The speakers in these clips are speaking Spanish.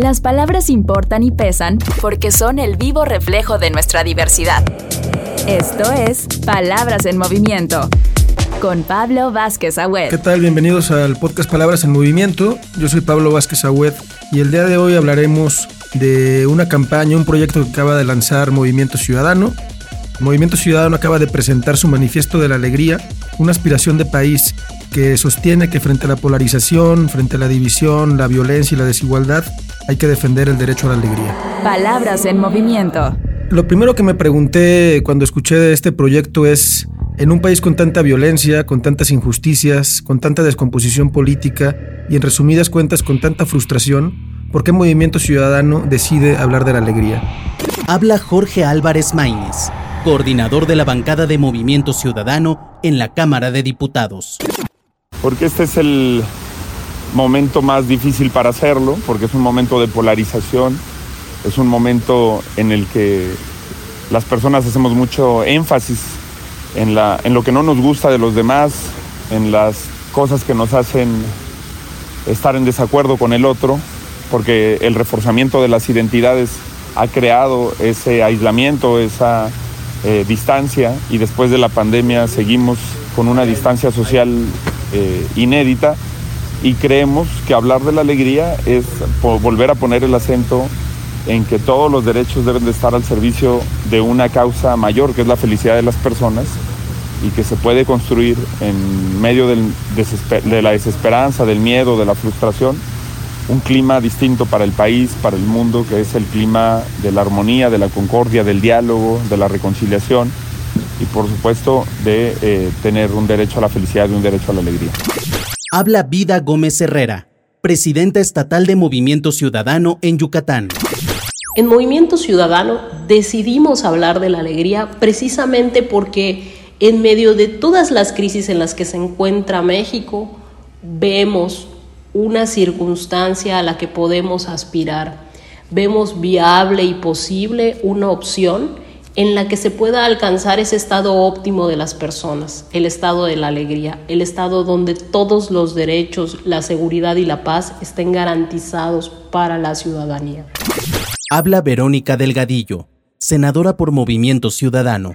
Las palabras importan y pesan porque son el vivo reflejo de nuestra diversidad. Esto es Palabras en Movimiento con Pablo Vázquez Agüed. ¿Qué tal? Bienvenidos al podcast Palabras en Movimiento. Yo soy Pablo Vázquez Agüed y el día de hoy hablaremos de una campaña, un proyecto que acaba de lanzar Movimiento Ciudadano. Movimiento Ciudadano acaba de presentar su manifiesto de la alegría, una aspiración de país que sostiene que frente a la polarización, frente a la división, la violencia y la desigualdad, hay que defender el derecho a la alegría. Palabras en movimiento. Lo primero que me pregunté cuando escuché de este proyecto es, en un país con tanta violencia, con tantas injusticias, con tanta descomposición política y en resumidas cuentas con tanta frustración, ¿por qué Movimiento Ciudadano decide hablar de la alegría? Habla Jorge Álvarez Maínez, coordinador de la bancada de Movimiento Ciudadano en la Cámara de Diputados. Porque este es el momento más difícil para hacerlo, porque es un momento de polarización, es un momento en el que las personas hacemos mucho énfasis en, la, en lo que no nos gusta de los demás, en las cosas que nos hacen estar en desacuerdo con el otro, porque el reforzamiento de las identidades ha creado ese aislamiento, esa eh, distancia, y después de la pandemia seguimos con una distancia social eh, inédita y creemos que hablar de la alegría es volver a poner el acento en que todos los derechos deben de estar al servicio de una causa mayor, que es la felicidad de las personas, y que se puede construir en medio de la desesperanza, del miedo, de la frustración, un clima distinto para el país, para el mundo, que es el clima de la armonía, de la concordia, del diálogo, de la reconciliación y por supuesto de eh, tener un derecho a la felicidad y un derecho a la alegría. Habla Vida Gómez Herrera, presidenta estatal de Movimiento Ciudadano en Yucatán. En Movimiento Ciudadano decidimos hablar de la alegría precisamente porque en medio de todas las crisis en las que se encuentra México, vemos una circunstancia a la que podemos aspirar. Vemos viable y posible una opción en la que se pueda alcanzar ese estado óptimo de las personas, el estado de la alegría, el estado donde todos los derechos, la seguridad y la paz estén garantizados para la ciudadanía. Habla Verónica Delgadillo, senadora por Movimiento Ciudadano.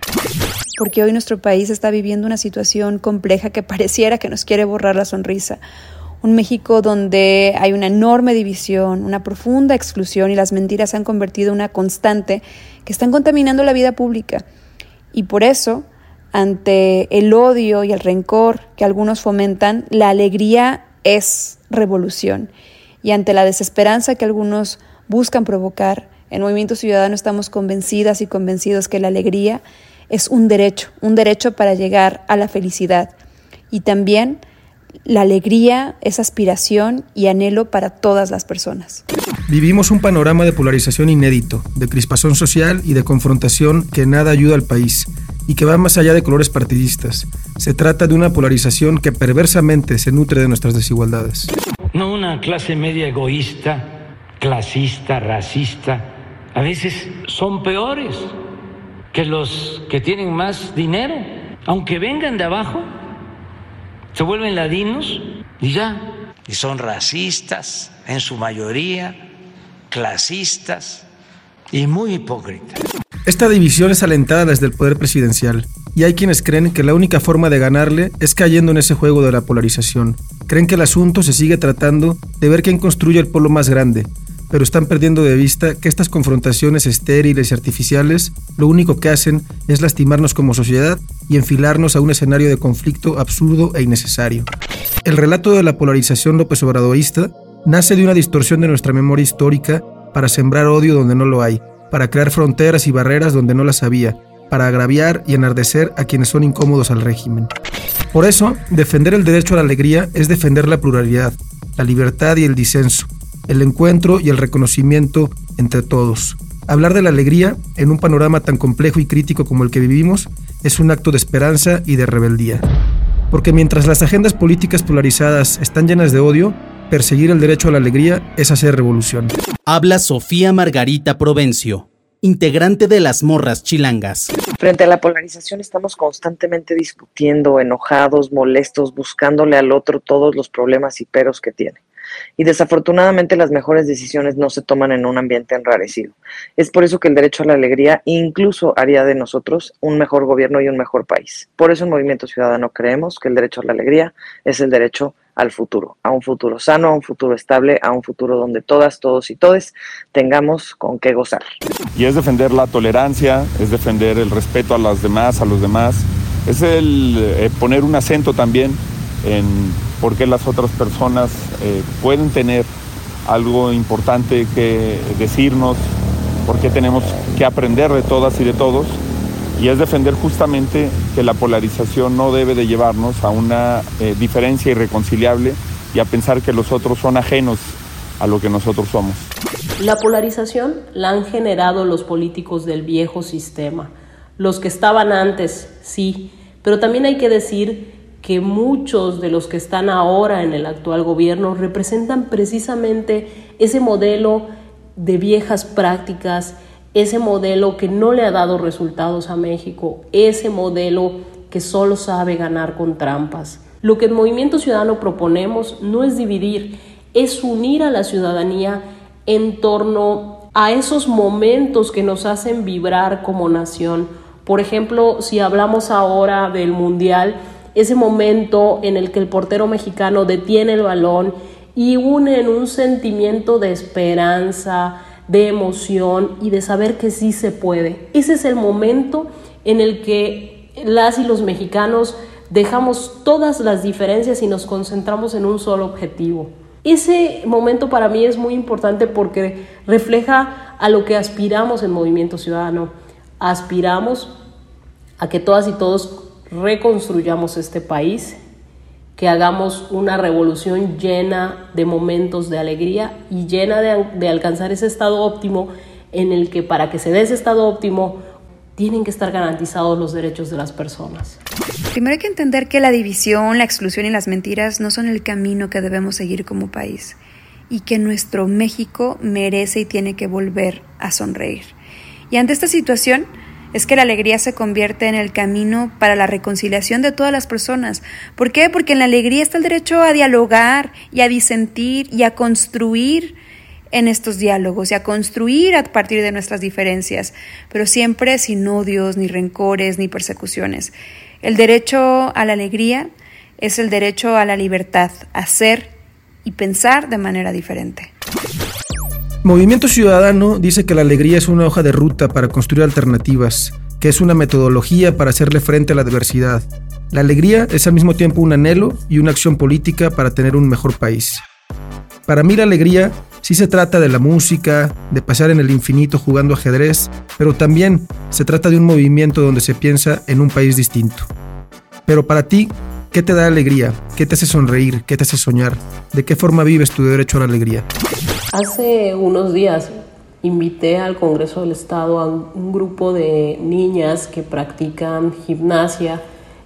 Porque hoy nuestro país está viviendo una situación compleja que pareciera que nos quiere borrar la sonrisa un México donde hay una enorme división, una profunda exclusión y las mentiras se han convertido en una constante que están contaminando la vida pública. Y por eso, ante el odio y el rencor que algunos fomentan, la alegría es revolución. Y ante la desesperanza que algunos buscan provocar, en Movimiento Ciudadano estamos convencidas y convencidos que la alegría es un derecho, un derecho para llegar a la felicidad. Y también la alegría es aspiración y anhelo para todas las personas. Vivimos un panorama de polarización inédito, de crispación social y de confrontación que nada ayuda al país y que va más allá de colores partidistas. Se trata de una polarización que perversamente se nutre de nuestras desigualdades. No una clase media egoísta, clasista, racista. A veces son peores que los que tienen más dinero, aunque vengan de abajo se vuelven ladinos y ya. Y son racistas en su mayoría, clasistas y muy hipócritas. Esta división es alentada desde el poder presidencial, y hay quienes creen que la única forma de ganarle es cayendo en ese juego de la polarización. Creen que el asunto se sigue tratando de ver quién construye el polo más grande, pero están perdiendo de vista que estas confrontaciones estériles y artificiales lo único que hacen es lastimarnos como sociedad y enfilarnos a un escenario de conflicto absurdo e innecesario. El relato de la polarización López Obradorista nace de una distorsión de nuestra memoria histórica para sembrar odio donde no lo hay, para crear fronteras y barreras donde no las había, para agraviar y enardecer a quienes son incómodos al régimen. Por eso, defender el derecho a la alegría es defender la pluralidad, la libertad y el disenso, el encuentro y el reconocimiento entre todos. Hablar de la alegría en un panorama tan complejo y crítico como el que vivimos es un acto de esperanza y de rebeldía. Porque mientras las agendas políticas polarizadas están llenas de odio, perseguir el derecho a la alegría es hacer revolución. Habla Sofía Margarita Provencio, integrante de las Morras Chilangas. Frente a la polarización estamos constantemente discutiendo, enojados, molestos, buscándole al otro todos los problemas y peros que tiene. Y desafortunadamente las mejores decisiones no se toman en un ambiente enrarecido. Es por eso que el derecho a la alegría incluso haría de nosotros un mejor gobierno y un mejor país. Por eso en Movimiento Ciudadano creemos que el derecho a la alegría es el derecho al futuro, a un futuro sano, a un futuro estable, a un futuro donde todas, todos y todes tengamos con qué gozar. Y es defender la tolerancia, es defender el respeto a las demás, a los demás, es el eh, poner un acento también en por qué las otras personas eh, pueden tener algo importante que decirnos, por qué tenemos que aprender de todas y de todos. Y es defender justamente que la polarización no debe de llevarnos a una eh, diferencia irreconciliable y a pensar que los otros son ajenos a lo que nosotros somos. La polarización la han generado los políticos del viejo sistema, los que estaban antes, sí, pero también hay que decir que muchos de los que están ahora en el actual gobierno representan precisamente ese modelo de viejas prácticas ese modelo que no le ha dado resultados a México, ese modelo que solo sabe ganar con trampas. Lo que en Movimiento Ciudadano proponemos no es dividir, es unir a la ciudadanía en torno a esos momentos que nos hacen vibrar como nación. Por ejemplo, si hablamos ahora del Mundial, ese momento en el que el portero mexicano detiene el balón y une en un sentimiento de esperanza, de emoción y de saber que sí se puede. Ese es el momento en el que las y los mexicanos dejamos todas las diferencias y nos concentramos en un solo objetivo. Ese momento para mí es muy importante porque refleja a lo que aspiramos en Movimiento Ciudadano. Aspiramos a que todas y todos reconstruyamos este país que hagamos una revolución llena de momentos de alegría y llena de, alcanzar ese estado óptimo en el que para que se dé ese estado óptimo tienen que estar garantizados los derechos de las personas. Primero hay que entender que la división, la exclusión y las mentiras no son el camino que debemos seguir como país y que nuestro México merece y tiene que volver a sonreír. Y ante esta situación, es que la alegría se convierte en el camino para la reconciliación de todas las personas. ¿Por qué? Porque en la alegría está el derecho a dialogar y a disentir y a construir en estos diálogos y a construir a partir de nuestras diferencias, pero siempre sin odios, ni rencores, ni persecuciones. El derecho a la alegría es el derecho a la libertad, a ser y pensar de manera diferente. Movimiento Ciudadano dice que la alegría es una hoja de ruta para construir alternativas, que es una metodología para hacerle frente a la adversidad. La alegría es al mismo tiempo un anhelo y una acción política para tener un mejor país. Para mí la alegría sí se trata de la música, de pasar en el infinito jugando ajedrez, pero también se trata de un movimiento donde se piensa en un país distinto. Pero para ti, ¿qué te da alegría? ¿Qué te hace sonreír? ¿Qué te hace soñar? ¿De qué forma vives tu derecho a la alegría? Hace unos días invité al Congreso del Estado a un grupo de niñas que practican gimnasia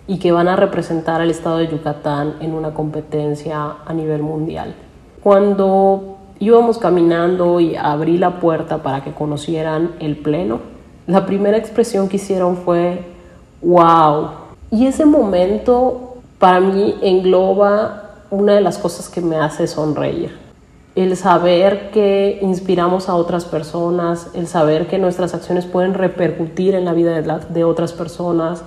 y que van a representar al Estado de Yucatán en una competencia a nivel mundial. Cuando íbamos caminando y abrí la puerta para que conocieran el pleno, la primera expresión que hicieron fue wow. Y ese momento para mí engloba una de las cosas que me hace sonreír el saber que inspiramos a otras personas, el saber que nuestras acciones pueden repercutir en la vida de, otras personas,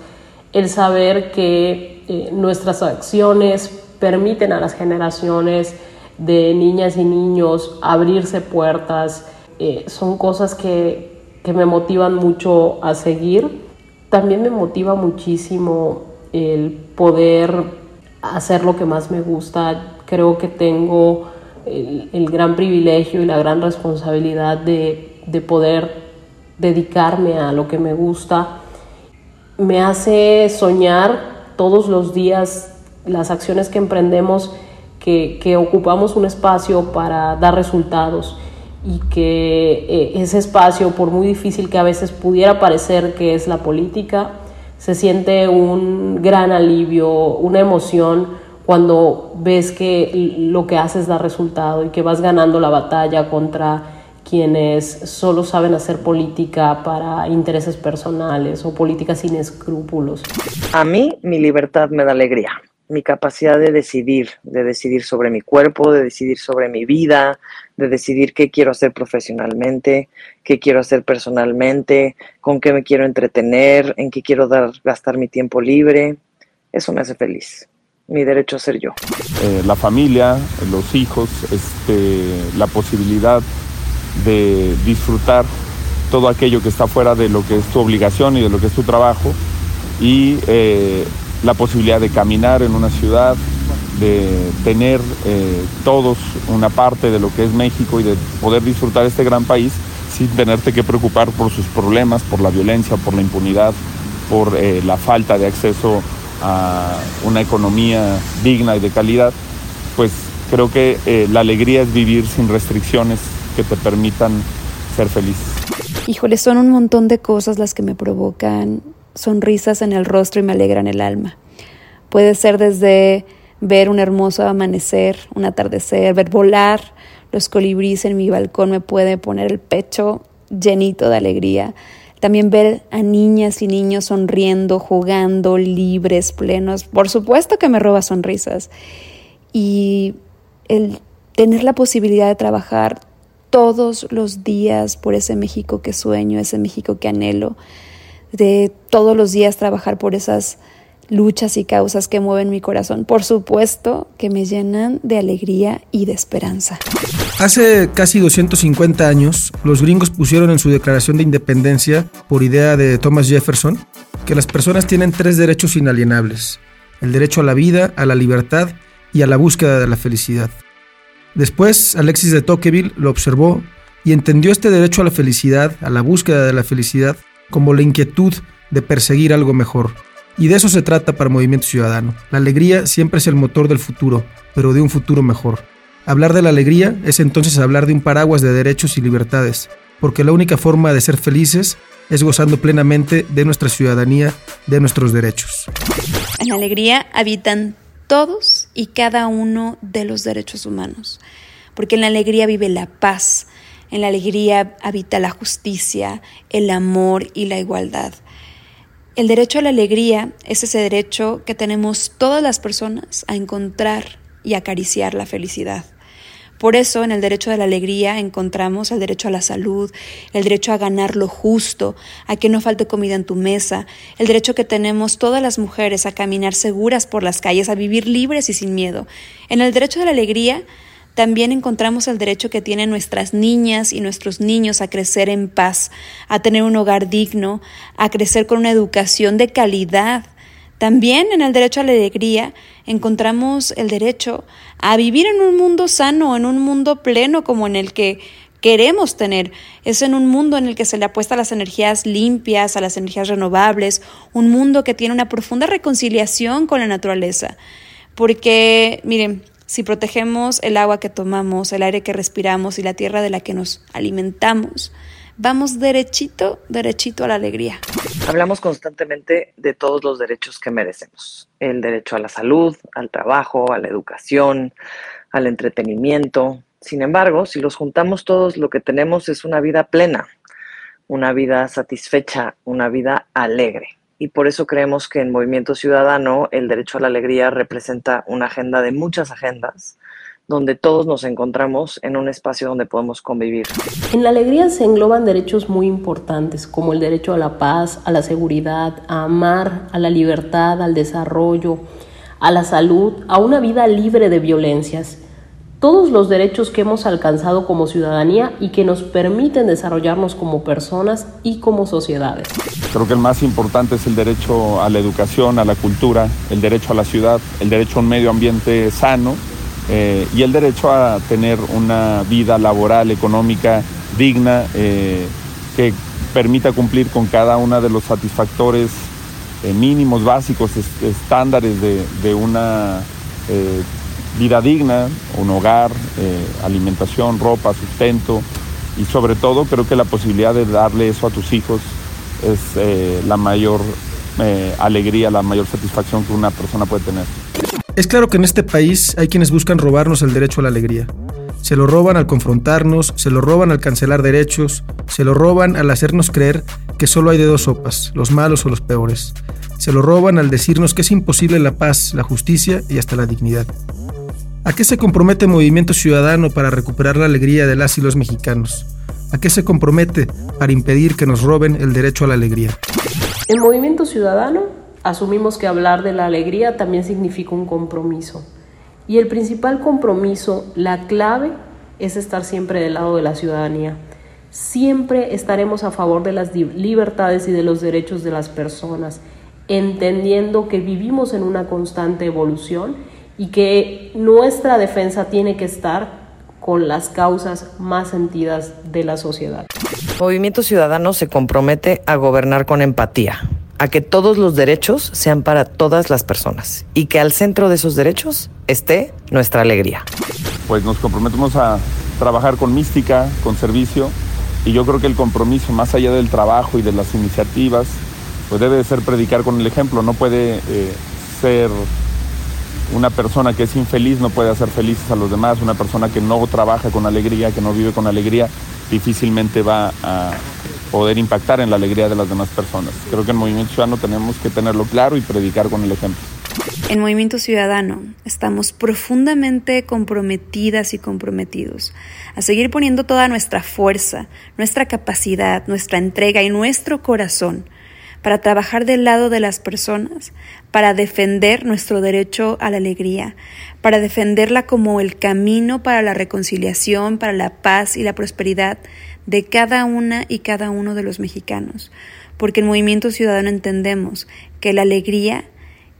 el saber que eh, nuestras acciones permiten a las generaciones de niñas y niños abrirse puertas, eh, son cosas que, que me motivan mucho a seguir. También me motiva muchísimo el poder hacer lo que más me gusta. Creo que tengo el, gran privilegio y la gran responsabilidad de, de, poder dedicarme a lo que me gusta, me hace soñar todos los días las acciones que emprendemos, que, que ocupamos un espacio para dar resultados y que eh, ese espacio, por muy difícil que a veces pudiera parecer que es la política, se siente un gran alivio, una emoción cuando ves que lo que haces da resultado y que vas ganando la batalla contra quienes solo saben hacer política para intereses personales o política sin escrúpulos. A mí mi libertad me da alegría. mi capacidad de decidir, de decidir sobre mi cuerpo, de decidir sobre mi vida, de decidir qué quiero hacer profesionalmente, qué quiero hacer personalmente, con qué me quiero entretener, en qué quiero dar, gastar mi tiempo libre. Eso me hace feliz. Mi derecho a ser yo. Eh, la familia, los hijos, este, la posibilidad de disfrutar todo aquello que está fuera de lo que es tu obligación y de lo que es tu trabajo y eh, la posibilidad de caminar en una ciudad, de tener eh, todos una parte de lo que es México y de poder disfrutar este gran país sin tenerte que preocupar por sus problemas, por la violencia, por la impunidad, por la falta de acceso a una economía digna y de calidad, pues creo que eh, la alegría es vivir sin restricciones que te permitan ser feliz. Híjole, son un montón de cosas las que me provocan sonrisas en el rostro y me alegran el alma. Puede ser desde ver un hermoso amanecer, un atardecer, ver volar los colibríes en mi balcón me puede poner el pecho llenito de alegría. También ver a niñas y niños sonriendo, jugando, libres, plenos. Por supuesto que me roba sonrisas. Y el tener la posibilidad de trabajar todos los días por ese México que sueño, ese México que anhelo, de todos los días trabajar por esas luchas y causas que mueven mi corazón. Por supuesto que me llenan de alegría y de esperanza. Hace casi 250 años, los gringos pusieron en su Declaración de Independencia, por idea de Thomas Jefferson, que las personas tienen tres derechos inalienables. El derecho a la vida, a la libertad y a la búsqueda de la felicidad. Después, Alexis de Tocqueville lo observó y entendió este derecho a la felicidad, a la búsqueda de la felicidad, como la inquietud de perseguir algo mejor. Y de eso se trata para Movimiento Ciudadano. La alegría siempre es el motor del futuro, pero de un futuro mejor. Hablar de la alegría es entonces hablar de un paraguas de derechos y libertades, porque la única forma de ser felices es gozando plenamente de nuestra ciudadanía, de nuestros derechos. En la alegría habitan todos y cada uno de los derechos humanos, porque en la alegría vive la paz, en la alegría habita la justicia, el amor y la igualdad. El derecho a la alegría es ese derecho que tenemos todas las personas a encontrar y acariciar la felicidad. Por eso en el derecho de la alegría encontramos el derecho a la salud, el derecho a ganar lo justo, a que no falte comida en tu mesa, el derecho que tenemos todas las mujeres a caminar seguras por las calles, a vivir libres y sin miedo. En el derecho de la alegría también encontramos el derecho que tienen nuestras niñas y nuestros niños a crecer en paz, a tener un hogar digno, a crecer con una educación de calidad. También en el derecho a la alegría encontramos el derecho a vivir en un mundo sano, en un mundo pleno como en el que queremos tener. Es en un mundo en el que se le apuesta a las energías limpias, a las energías renovables, un mundo que tiene una profunda reconciliación con la naturaleza. Porque, miren, si protegemos el agua que tomamos, el aire que respiramos y la tierra de la que nos alimentamos, vamos derechito, derechito a la alegría. Hablamos constantemente de todos los derechos que merecemos. El derecho a la salud, al trabajo, a la educación, al entretenimiento. Sin embargo, si los juntamos todos, lo que tenemos es una vida plena, una vida satisfecha, una vida alegre y por eso creemos que en Movimiento Ciudadano el derecho a la alegría representa una agenda de muchas agendas donde todos nos encontramos en un espacio donde podemos convivir. En la alegría se engloban derechos muy importantes como el derecho a la paz, a la seguridad, a amar, a la libertad, al desarrollo, a la salud, a una vida libre de violencias todos los derechos que hemos alcanzado como ciudadanía y que nos permiten desarrollarnos como personas y como sociedades. Creo que el más importante es el derecho a la educación, a la cultura, el derecho a la ciudad, el derecho a un medio ambiente sano eh, y el derecho a tener una vida laboral, económica digna eh, que permita cumplir con cada uno de los satisfactores eh, mínimos, básicos, estándares de, una vida digna, un hogar, alimentación, ropa, sustento y sobre todo creo que la posibilidad de darle eso a tus hijos es la mayor alegría, la mayor satisfacción que una persona puede tener. Es claro que en este país hay quienes buscan robarnos el derecho a la alegría. Se lo roban al confrontarnos, se lo roban al cancelar derechos, se lo roban al hacernos creer que solo hay de dos sopas, los malos o los peores. Se lo roban al decirnos que es imposible la paz, la justicia y hasta la dignidad. ¿A qué se compromete Movimiento Ciudadano para recuperar la alegría de las y mexicanos? ¿A qué se compromete para impedir que nos roben el derecho a la alegría? En Movimiento Ciudadano asumimos que hablar de la alegría también significa un compromiso. Y el principal compromiso, la clave, es estar siempre del lado de la ciudadanía. Siempre estaremos a favor de las libertades y de los derechos de las personas, entendiendo que vivimos en una constante evolución y que nuestra defensa tiene que estar con las causas más sentidas de la sociedad. Movimiento Ciudadano se compromete a gobernar con empatía, a que todos los derechos sean para todas las personas y que al centro de esos derechos esté nuestra alegría. Pues nos comprometemos a trabajar con mística, con servicio y yo creo que el compromiso más allá del trabajo y de las iniciativas pues debe ser predicar con el ejemplo, no puede eh, ser una persona que es infeliz no puede hacer felices a los demás, una persona que no trabaja con alegría, que no vive con alegría, difícilmente va a poder impactar en la alegría de las demás personas. Creo que en Movimiento Ciudadano tenemos que tenerlo claro y predicar con el ejemplo. En Movimiento Ciudadano estamos profundamente comprometidas y comprometidos a seguir poniendo toda nuestra fuerza, nuestra capacidad, nuestra entrega y nuestro corazón para trabajar del lado de las personas, para defender nuestro derecho a la alegría, para defenderla como el camino para la reconciliación, para la paz y la prosperidad de cada una y cada uno de los mexicanos. Porque en Movimiento Ciudadano entendemos que la alegría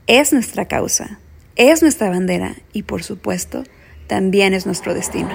es nuestra causa, es nuestra bandera y por supuesto también es nuestro destino.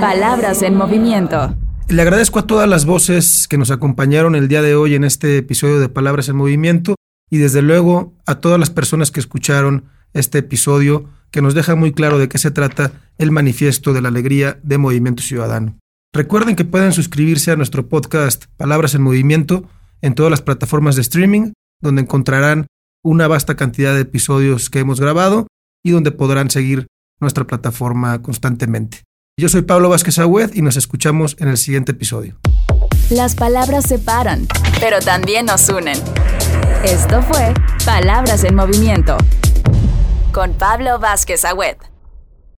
Palabras en movimiento. Le agradezco a todas las voces que nos acompañaron el día de hoy en este episodio de Palabras en Movimiento y desde luego a todas las personas que escucharon este episodio que nos deja muy claro de qué se trata el manifiesto de la alegría de Movimiento Ciudadano. Recuerden que pueden suscribirse a nuestro podcast Palabras en Movimiento en todas las plataformas de streaming, donde encontrarán una vasta cantidad de episodios que hemos grabado y donde podrán seguir nuestra plataforma constantemente. Yo soy Pablo Vázquez Agüed y nos escuchamos en el siguiente episodio. Las palabras separan, pero también nos unen. Esto fue Palabras en Movimiento con Pablo Vázquez Agüed.